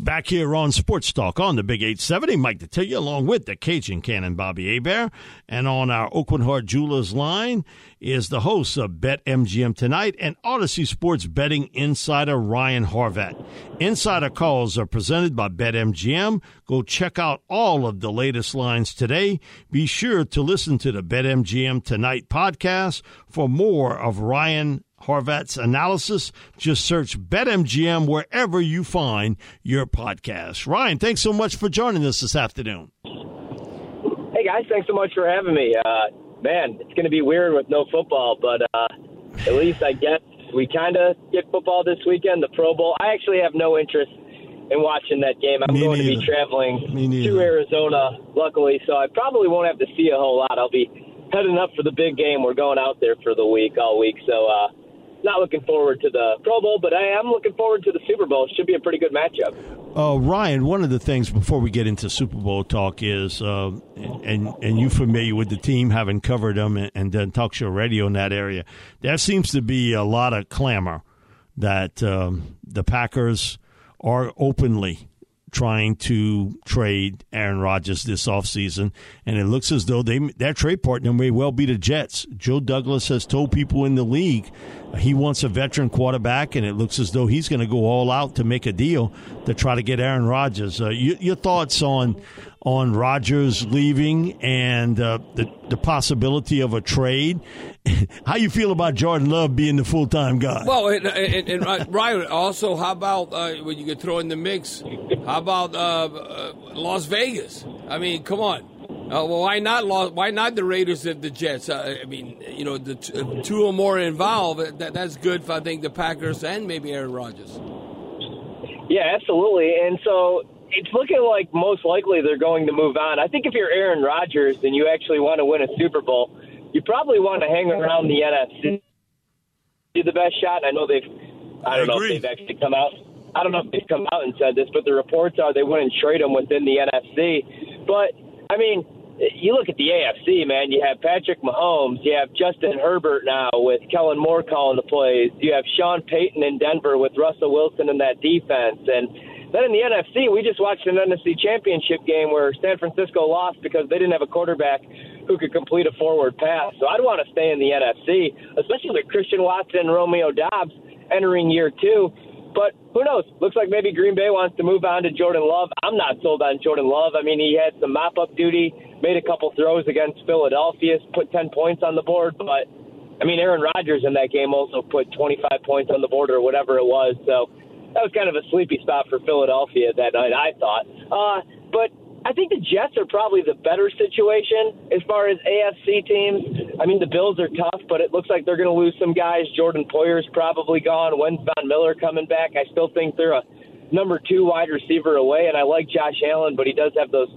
Back here on Sports Talk on the Big 870, Mike Detillier, along with the Cajun Cannon Bobby Hebert. And on our Aucoin Hart Jewelers line is the host of Bet MGM Tonight and Audacy Sports Betting Insider Ryan Horvat. Insider calls are presented by Bet MGM. Go check out all of the latest lines today. Be sure to listen to the Bet MGM Tonight podcast for more of Ryan Horvat's analysis. Just search BetMGM wherever you find your podcast. Ryan, thanks so much for joining us this afternoon. Hey guys, thanks so much for having me. Uh, man, it's going to be weird with no football, but uh, at least I guess we kind of get football this weekend. The Pro Bowl. I actually have no interest in watching that game. I'm Me going neither. to be traveling to Arizona, luckily, so I probably won't have to see a whole lot. I'll be heading up for the big game. We're going out there for the week, all week, so. uh not looking forward to the Pro Bowl, but I am looking forward to the Super Bowl. It should be a pretty good matchup. Uh, Ryan, one of the things before we get into Super Bowl talk is, uh, and and you familiar with the team, having covered them and, and done talk show radio in that area. There seems to be a lot of clamor that um, the Packers are openly trying to trade Aaron Rodgers this offseason, and it looks as though they their trade partner may well be the Jets. Joe Douglas has told people in the league he wants a veteran quarterback, and it looks as though he's going to go all out to make a deal to try to get Aaron Rodgers. Uh, you, your thoughts on on Rodgers leaving and uh, the the possibility of a trade? How you feel about Jordan Love being the full time guy? Well, and, and, and uh, Ryan, also, how about uh, when you could throw in the mix? How about uh, uh, Las Vegas? I mean, come on. Uh, well, why not? Las, why not the Raiders and the Jets? Uh, I mean, you know, the t- two or more involved. That, that's good for I think the Packers and maybe Aaron Rodgers. Yeah, absolutely. And so it's looking like most likely they're going to move on. I think if you're Aaron Rodgers and you actually want to win a Super Bowl, you probably want to hang around the NFC. Be the best shot. I know they've. I don't know agree. if they've actually come out. I don't know if they've come out and said this, but the reports are they wouldn't trade him within the NFC. But I mean, you look at the AFC, man. You have Patrick Mahomes. You have Justin Herbert now with Kellen Moore calling the plays. You have Sean Payton in Denver with Russell Wilson in that defense. And then in the NFC, we just watched an NFC Championship game where San Francisco lost because they didn't have a quarterback who could complete a forward pass. So I'd want to stay in the NFC, especially with Christian Watson and Romeo Doubs entering year two. But who knows? Looks like maybe Green Bay wants to move on to Jordan Love. I'm not sold on Jordan Love. I mean, he had some mop up duty, made a couple throws against Philadelphia, put 10 points on the board. But, I mean, Aaron Rodgers in that game also put 25 points on the board or whatever it was. So that was kind of a sleepy spot for Philadelphia that night, I thought. Uh, but I think the Jets are probably the better situation as far as AFC teams. I mean, the Bills are tough, but it looks like they're going to lose some guys. Jordan Poyer's probably gone. When's Von Miller coming back? I still think they're a number two wide receiver away, and I like Josh Allen, but he does have those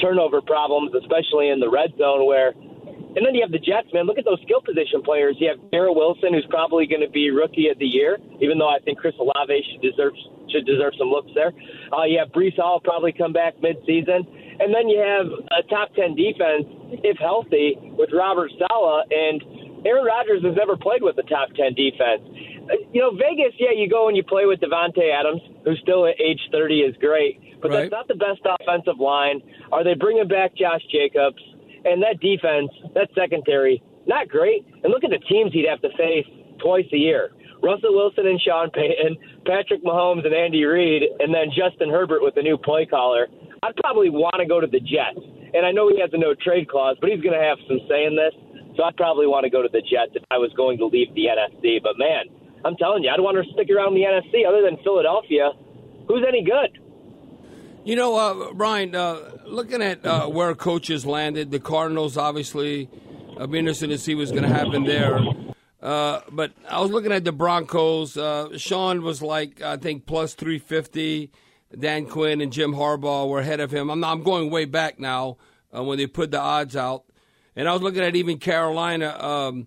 turnover problems, especially in the red zone where. And then you have the Jets, man. Look at those skill position players. You have Garrett Wilson, who's probably going to be rookie of the year, even though I think Chris Olave should deserve should deserve some looks there. Uh, you have Breece Hall probably come back mid-season, and then you have a top ten defense if healthy with Robert Saleh and Aaron Rodgers has never played with a top ten defense. Uh, You know, Vegas, yeah, you go and you play with Davante Adams, who's still at age 30 is great, but Right. that's not the best offensive line. Are they bringing back Josh Jacobs? And that defense, that secondary, not great. And look at the teams he'd have to face twice a year. Russell Wilson and Sean Payton, Patrick Mahomes and Andy Reid, and then Justin Herbert with the new play caller. I'd probably want to go to the Jets. And I know he has a no trade clause, but he's going to have some say in this. So I'd probably want to go to the Jets if I was going to leave the NFC. But man, I'm telling you, I'd want to stick around the NFC other than Philadelphia. Who's any good? You know, uh, Brian, uh, looking at uh, where coaches landed, the Cardinals obviously, I'll be interested to see what's going to happen there. Uh, but I was looking at the Broncos. Uh, Sean was like, I think, plus 350. Dan Quinn and Jim Harbaugh were ahead of him. I'm, not, I'm going way back now uh, when they put the odds out. And I was looking at even Carolina, um,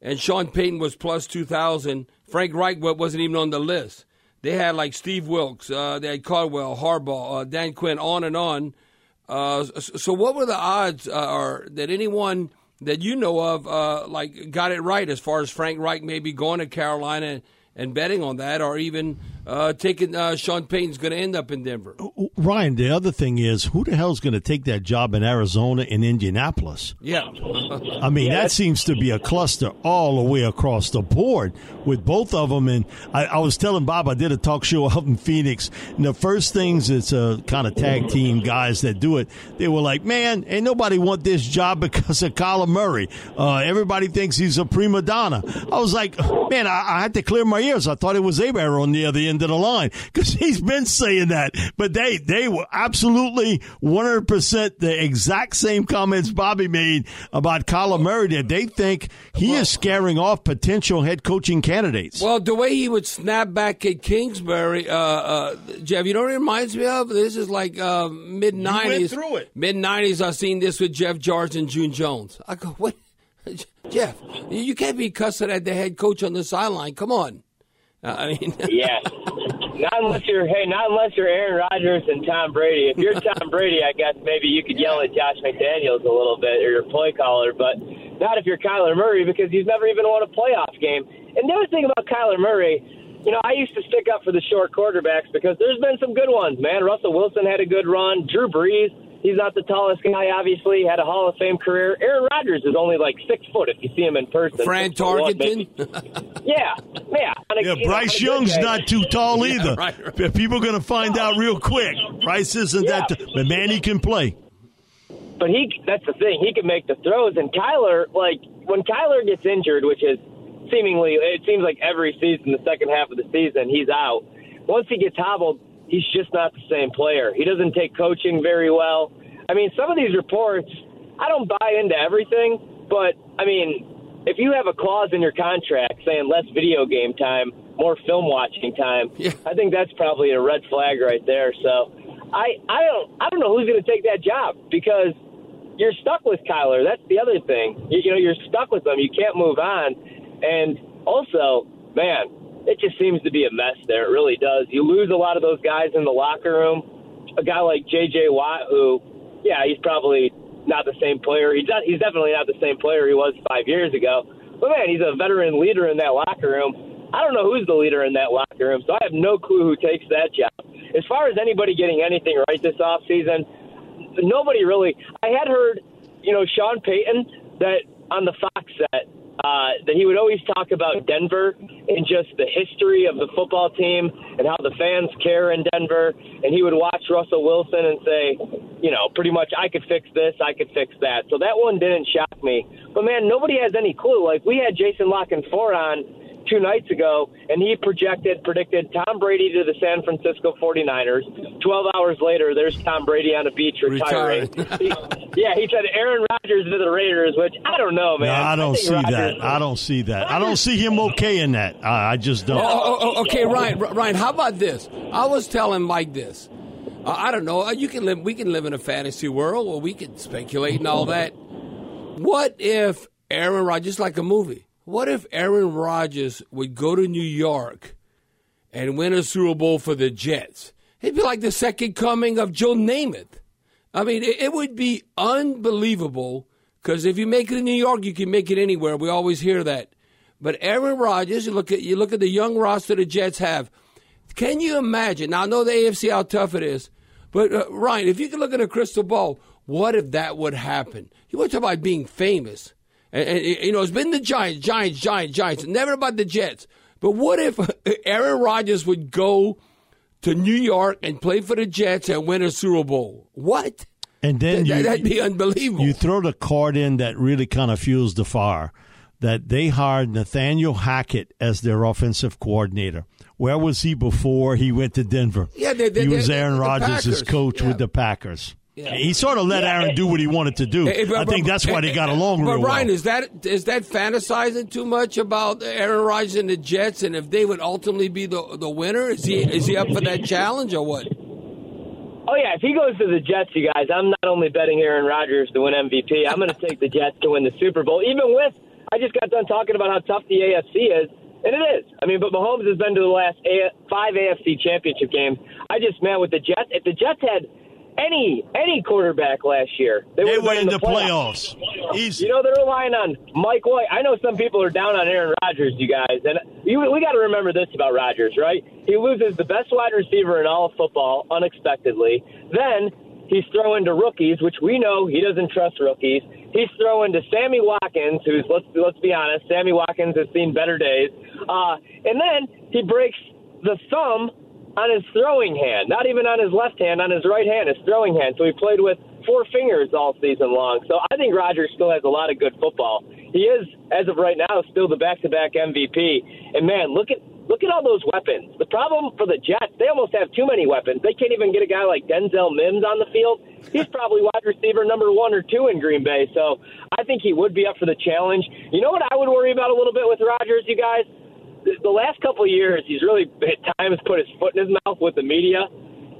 and Sean Payton was plus 2,000. Frank Reich wasn't even on the list. They had like Steve Wilks, uh, they had Caldwell, Harbaugh, uh, Dan Quinn, on and on. Uh, so, what were the odds, uh, or that anyone that you know of, uh, like, got it right as far as Frank Reich maybe going to Carolina and betting on that, or even uh, taking uh, Sean Payton's going to end up in Denver. Ryan, the other thing is, who the hell's going to take that job in Arizona in Indianapolis? Yeah, I mean that seems to be a cluster all the way across the board with both of them. And I, I was telling Bob, I did a talk show out in Phoenix, and the first things it's a kind of tag team guys that do it. They were like, "Man, ain't nobody want this job because of Kyler Murray. Uh, everybody thinks he's a prima donna." I was like, "Man, I, I had to clear my ears. I thought it was Hebert on the other end." End of the line because he's been saying that. But they they were absolutely 100% the exact same comments Bobby made about Kyler Murray that they think he is scaring off potential head coaching candidates. Well, the way he would snap back at Kingsbury, uh, uh, Jeff, you know what it reminds me of? This is like uh, mid 90s. through it. Mid 90s, I've seen this with Jeff George and June Jones. I go, what? Jeff, you can't be cussing at the head coach on the sideline. Come on. Uh, I mean, yeah. Not unless you're hey, not unless you're Aaron Rodgers and Tom Brady. If you're Tom Brady, I guess maybe you could yell at Josh McDaniels a little bit or your play caller, but not if you're Kyler Murray because he's never even won a playoff game. And the other thing about Kyler Murray, you know, I used to stick up for the short quarterbacks because there's been some good ones, man. Russell Wilson had a good run. Drew Brees He's not the tallest guy, obviously. Had a Hall of Fame career. Aaron Rodgers is only like six foot if you see him in person. Fran Tarkenton? yeah, yeah. Yeah, Bryce know, Young's not too tall either. Yeah, right, right. People are going to find out real quick. Bryce isn't yeah. that, t- but man, he can play. But he—that's the thing. He can make the throws. And Kyler, like when Kyler gets injured, which is seemingly, it seems like every season, the second half of the season, he's out. Once he gets hobbled, he's just not the same player. He doesn't take coaching very well. I mean, some of these reports, I don't buy into everything, but I mean, if you have a clause in your contract saying less video game time, more film watching time, yeah. I think that's probably a red flag right there. So, I I don't I don't know who's going to take that job because you're stuck with Kyler. That's the other thing. You, you know, you're stuck with them. You can't move on. And also, man, it just seems to be a mess there. It really does. You lose a lot of those guys in the locker room. A guy like J.J. Watt, who, yeah, he's probably not the same player. He's not, he's definitely not the same player he was five years ago. But man, he's a veteran leader in that locker room. I don't know who's the leader in that locker room, so I have no clue who takes that job. As far as anybody getting anything right this offseason, nobody really. I had heard, you know, Sean Payton that on the Fox set uh, that he would always talk about Denver and just the history of the football team and how the fans care in Denver. And he would watch Russell Wilson and say, you know, pretty much, I could fix this, I could fix that. So that one didn't shock me. But man, nobody has any clue. Like we had Jason La Canfora on two nights ago, and he projected, predicted Tom Brady to the San Francisco 49ers. 12 hours later, there's Tom Brady on a beach retiring. he, yeah, he said Aaron Rodgers to the Raiders, which I don't know, man. No, I don't I see Rodgers that. I don't see that. I don't see him okay in that. I, I just don't. Oh, oh, oh, okay, Ryan, Ryan, how about this? I was telling Mike this. Uh, I don't know. You can live. We can live in a fantasy world where we can speculate and all that. What if Aaron Rodgers, like a movie? What if Aaron Rodgers would go to New York and win a Super Bowl for the Jets? He'd be like the second coming of Joe Namath. I mean, it, would be unbelievable because if you make it in New York, you can make it anywhere. We always hear that. But Aaron Rodgers, you look at you look at the young roster the Jets have. Can you imagine? Now I know the AFC how tough it is, but uh, Ryan, if you can look at a crystal ball, what if that would happen? You want to talk about being famous? And, and, you know, it's been the Giants, Giants, Giants, Giants, never about the Jets. But what if Aaron Rodgers would go to New York and play for the Jets and win a Super Bowl? What? And then Th- you, that'd be unbelievable. You throw the card in that really kind of fuels the fire. That they hired Nathaniel Hackett as their offensive coordinator. Where was he before he went to Denver? Yeah, they, they, he was Aaron Rodgers' coach yeah. with the Packers. Yeah. He sort of let yeah. Aaron do what he wanted to do. Hey, but, I think that's why they got along but real Ryan, well. is that is that fantasizing too much about Aaron Rodgers and the Jets, and if they would ultimately be the the winner? Is he is he up for that challenge or what? Oh yeah, if he goes to the Jets, you guys, I'm not only betting Aaron Rodgers to win MVP. I'm going to take the Jets to win the Super Bowl. Even with, I just got done talking about how tough the AFC is, and it is. I mean, but Mahomes has been to the last five AFC Championship games. I just man with the Jets. If the Jets had any any quarterback last year, they, They went in the playoffs. Easy. You know they're relying on Mike White. I know some people are down on Aaron Rodgers, you guys, and you, we got to remember this about Rodgers, right? He loses the best wide receiver in all of football unexpectedly. Then he's throwing to rookies, which we know he doesn't trust rookies. He's throwing to Sammy Watkins, who's let's let's be honest, Sammy Watkins has seen better days. Uh, and then he breaks the thumb on his throwing hand, not even on his left hand, on his right hand, his throwing hand. So he played with four fingers all season long. So I think Rodgers still has a lot of good football. He is, as of right now, still the back-to-back MVP. And man, look at look at all those weapons. The problem for the Jets, they almost have too many weapons. They can't even get a guy like Denzel Mims on the field. He's probably wide receiver number one or two in Green Bay. So I think he would be up for the challenge. You know what I would worry about a little bit with Rodgers, you guys? The- last couple of years, he's really at times put his foot in his mouth with the media.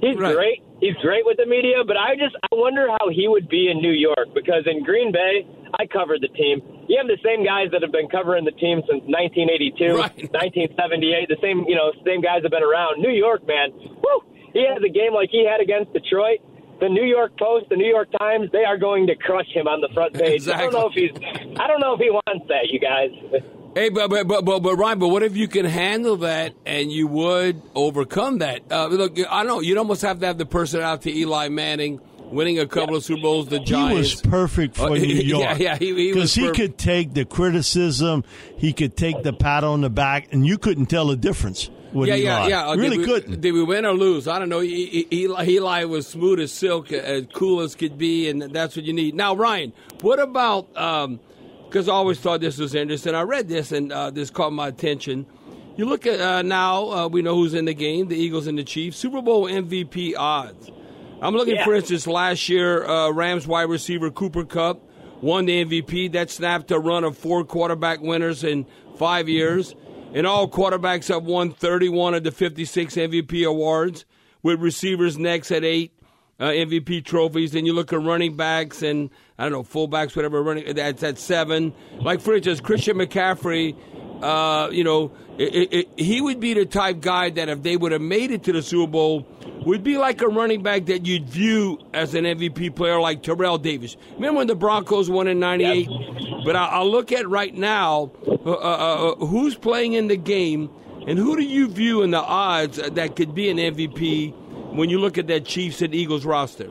He's Right. great. He's great with the media, but I just I wonder how he would be in New York because in Green Bay, I covered the team. You have the same guys that have been covering the team since 1982, Right. 1978. The same, you know, same guys have been around. New York, man, woo! He has a game like he had against Detroit. The New York Post, the New York Times, they are going to crush him on the front page. I don't know if he's, I don't know if he wants that, you guys. Hey, but but but but, but Ryan, but what if you can handle that and you would overcome that? Uh, look, I don't know. You'd almost have to have the person out to Eli Manning, winning a couple of Super Bowls. The Giants. He was perfect for Oh, New York. yeah, he- he was because he, could take the criticism, he could take the pat on the back, and you couldn't tell the difference. With yeah, Eli. yeah, yeah. Uh, Really couldn't. Did we win or lose? I don't know. Eli, Eli was smooth as silk, as cool as could be, and that's what you need. Now, Ryan, what about? Because I always thought this was interesting. I read this, and uh, this caught my attention. You look at uh, now, uh, we know who's in the game: the Eagles and the Chiefs. Super Bowl MVP odds. I'm looking, Yeah. for instance, last year, uh, Rams wide receiver Cooper Kupp won the MVP. That snapped a run of four quarterback winners in five years. And all quarterbacks have won 31 of the 56 MVP awards, with receivers next at eight uh, MVP trophies. Then you look at running backs and, I don't know, fullbacks, whatever, running, that's at seven. Like, for instance, Christian McCaffrey, uh, you know, it, it, it- he would be the type guy that if they would have made it to the Super Bowl, would be like a running back that you'd view as an MVP player like Terrell Davis. Remember when the Broncos won in '98? But I, I'll look at right now uh, uh, uh, who's playing in the game and who do you view in the odds that could be an MVP when you look at that Chiefs and Eagles roster?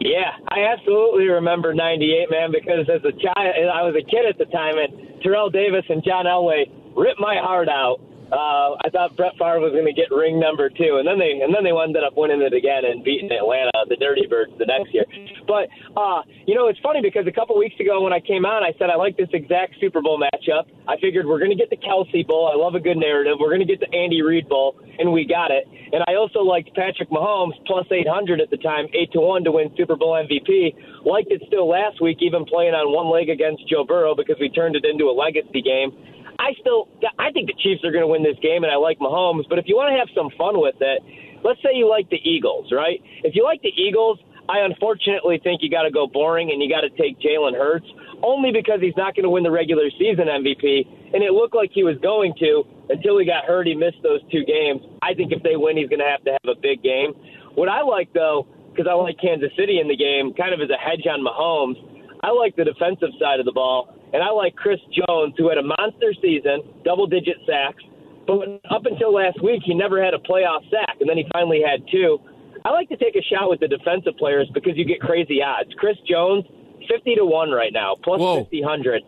Yeah, I absolutely remember '98, man, because as a child, I was a kid at the time, and Terrell Davis and John Elway ripped my heart out. Uh, I thought Brett Favre was going to get ring number two, and then they and then they ended up winning it again and beating Atlanta, the Dirty Birds, the next year. But uh, you know, it's funny because a couple weeks ago when I came on, I said I like this exact Super Bowl matchup. I figured we're going to get the Kelce Bowl. I love a good narrative. We're going to get the Andy Reid Bowl, and we got it. And I also liked Patrick Mahomes plus 800 at the time, eight to one to win Super Bowl MVP. Liked it still last week, even playing on one leg against Joe Burrow because we turned it into a legacy game. I still, I think the Chiefs are going to win this game, and I like Mahomes. But if you want to have some fun with it, let's say you like the Eagles, right? If you like the Eagles, I unfortunately think you got to go boring and you got to take Jalen Hurts, only because he's not going to win the regular season MVP, and it looked like he was going to until he got hurt. He missed those two games. I think if they win, he's going to have to have a big game. What I like though, because I like Kansas City in the game, kind of as a hedge on Mahomes. I like the defensive side of the ball, and I like Chris Jones, who had a monster season, double digit sacks. But up until last week, he never had a playoff sack, and then he finally had two. I like to take a shot with the defensive players because you get crazy odds. Chris Jones, fifty to one right now, plus fifty hundred.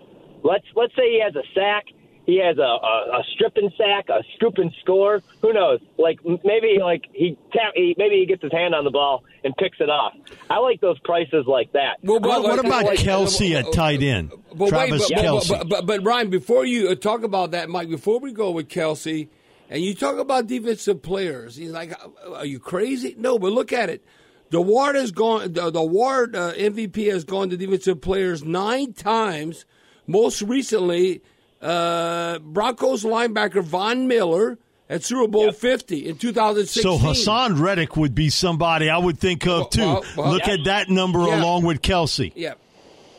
Let's let's say he has a sack, he has a, a, a stripping sack, a scoop and score. Who knows? Like maybe like he, tap, he maybe he gets his hand on the ball and picks it off. I like those prices like that. Well, What, what but- about but- Kelce but- at tight end? But Travis wait, but, Kelce. But, but, but, but Ryan, before you uh, talk about that, Mike, before we go with Kelce, and you talk about defensive players, he's like, "Are you crazy?" No, but look at it. The Ward has gone. The, the Ward uh, MVP has gone to defensive players nine times. Most recently, uh, Broncos linebacker Von Miller at Super Bowl yep. 50 in 2016. So Haason Reddick would be somebody I would think of too. Well, well, Look yep. at that number yeah. along with Kelce. Yep.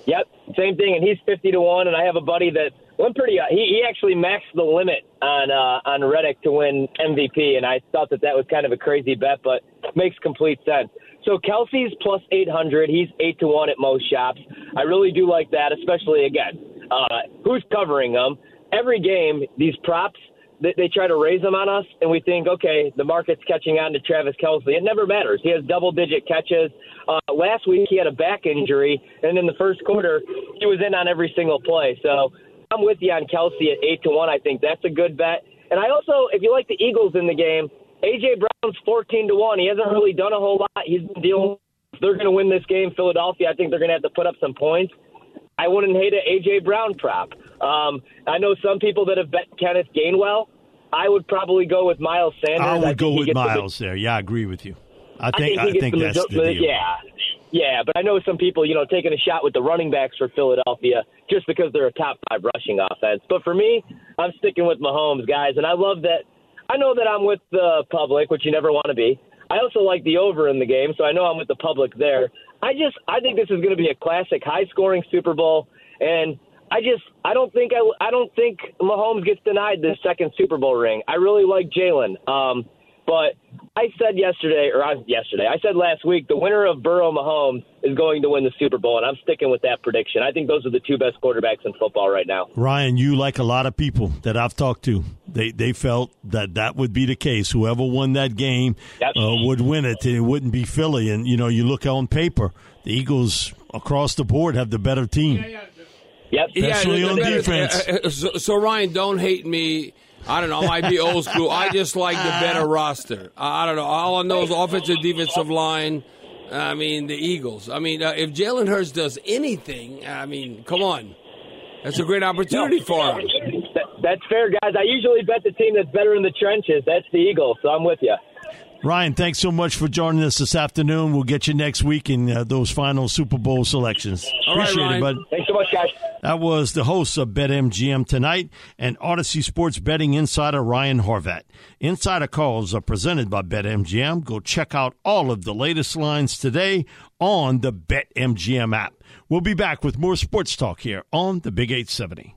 Yep, same thing. And he's 50 to 1, and I have a buddy that went pretty. Uh, he, he actually maxed the limit on uh, on Reddick to win MVP, and I thought that that was kind of a crazy bet, but makes complete sense. So Kelce's plus 800. He's 8 to 1 at most shops. I really do like that, especially, again, uh, who's covering them? Every game, these props – they, they try to raise them on us, and we think, okay, the market's catching on to Travis Kelce. It never matters. He has double digit catches. Uh, last week, he had a back injury, and in the first quarter, he was in on every single play. So I'm with you on Kelce at 8 to 1. I think that's a good bet. And I also, if you like the Eagles in the game, A.J. Brown's 14 to 1. He hasn't really done a whole lot. He's been dealing. They're going to win this game. Philadelphia, I think they're going to have to put up some points. I wouldn't hate an A.J. Brown prop. Um, I know some people that have bet Kenneth Gainwell. I would probably go with Miles Sanders. I would I go with Miles the, there. Yeah, I agree with you. I think I think, I think the, that's the, the deal. Yeah, yeah, but I know some people, you know, taking a shot with the running backs for Philadelphia just because they're a top five rushing offense. But for me, I'm sticking with Mahomes, guys, and I love that. I know that I'm with the public, which you never want to be. I also like the over in the game, so I know I'm with the public there. I just I think this is going to be a classic, high-scoring Super Bowl, and I just I don't think I I don't think Mahomes gets denied the second Super Bowl ring. I really like Jalen, um, but I said yesterday or I, yesterday I said last week the winner of Burrow Mahomes is going to win the Super Bowl, and I'm sticking with that prediction. I think those are the two best quarterbacks in football right now. Ryan, you like a lot of people that I've talked to, they they felt that that would be the case. Whoever won that game uh, would win it. It wouldn't be Philly, and you know you look on paper, the Eagles across the board have the better team. Yeah, yeah. Yep. Especially yeah, on defense. Uh, uh, so, so, Ryan, don't hate me. I don't know. I might be old school. I just like the better roster. I don't know. All I know is offensive, defensive line. I mean, the Eagles. I mean, uh, if Jalen Hurts does anything, I mean, come on. That's a great opportunity for him. That, that's fair, guys. I usually bet the team that's better in the trenches. That's the Eagles, so I'm with you. Ryan, thanks so much for joining us this afternoon. We'll get you next week in uh, those final Super Bowl selections. All Appreciate right, it, bud. Thanks so much, guys. That was the host of BetMGM tonight and Audacy Sports betting insider Ryan Horvat. Insider calls are presented by BetMGM. Go check out all of the latest lines today on the BetMGM app. We'll be back with more sports talk here on the Big 870.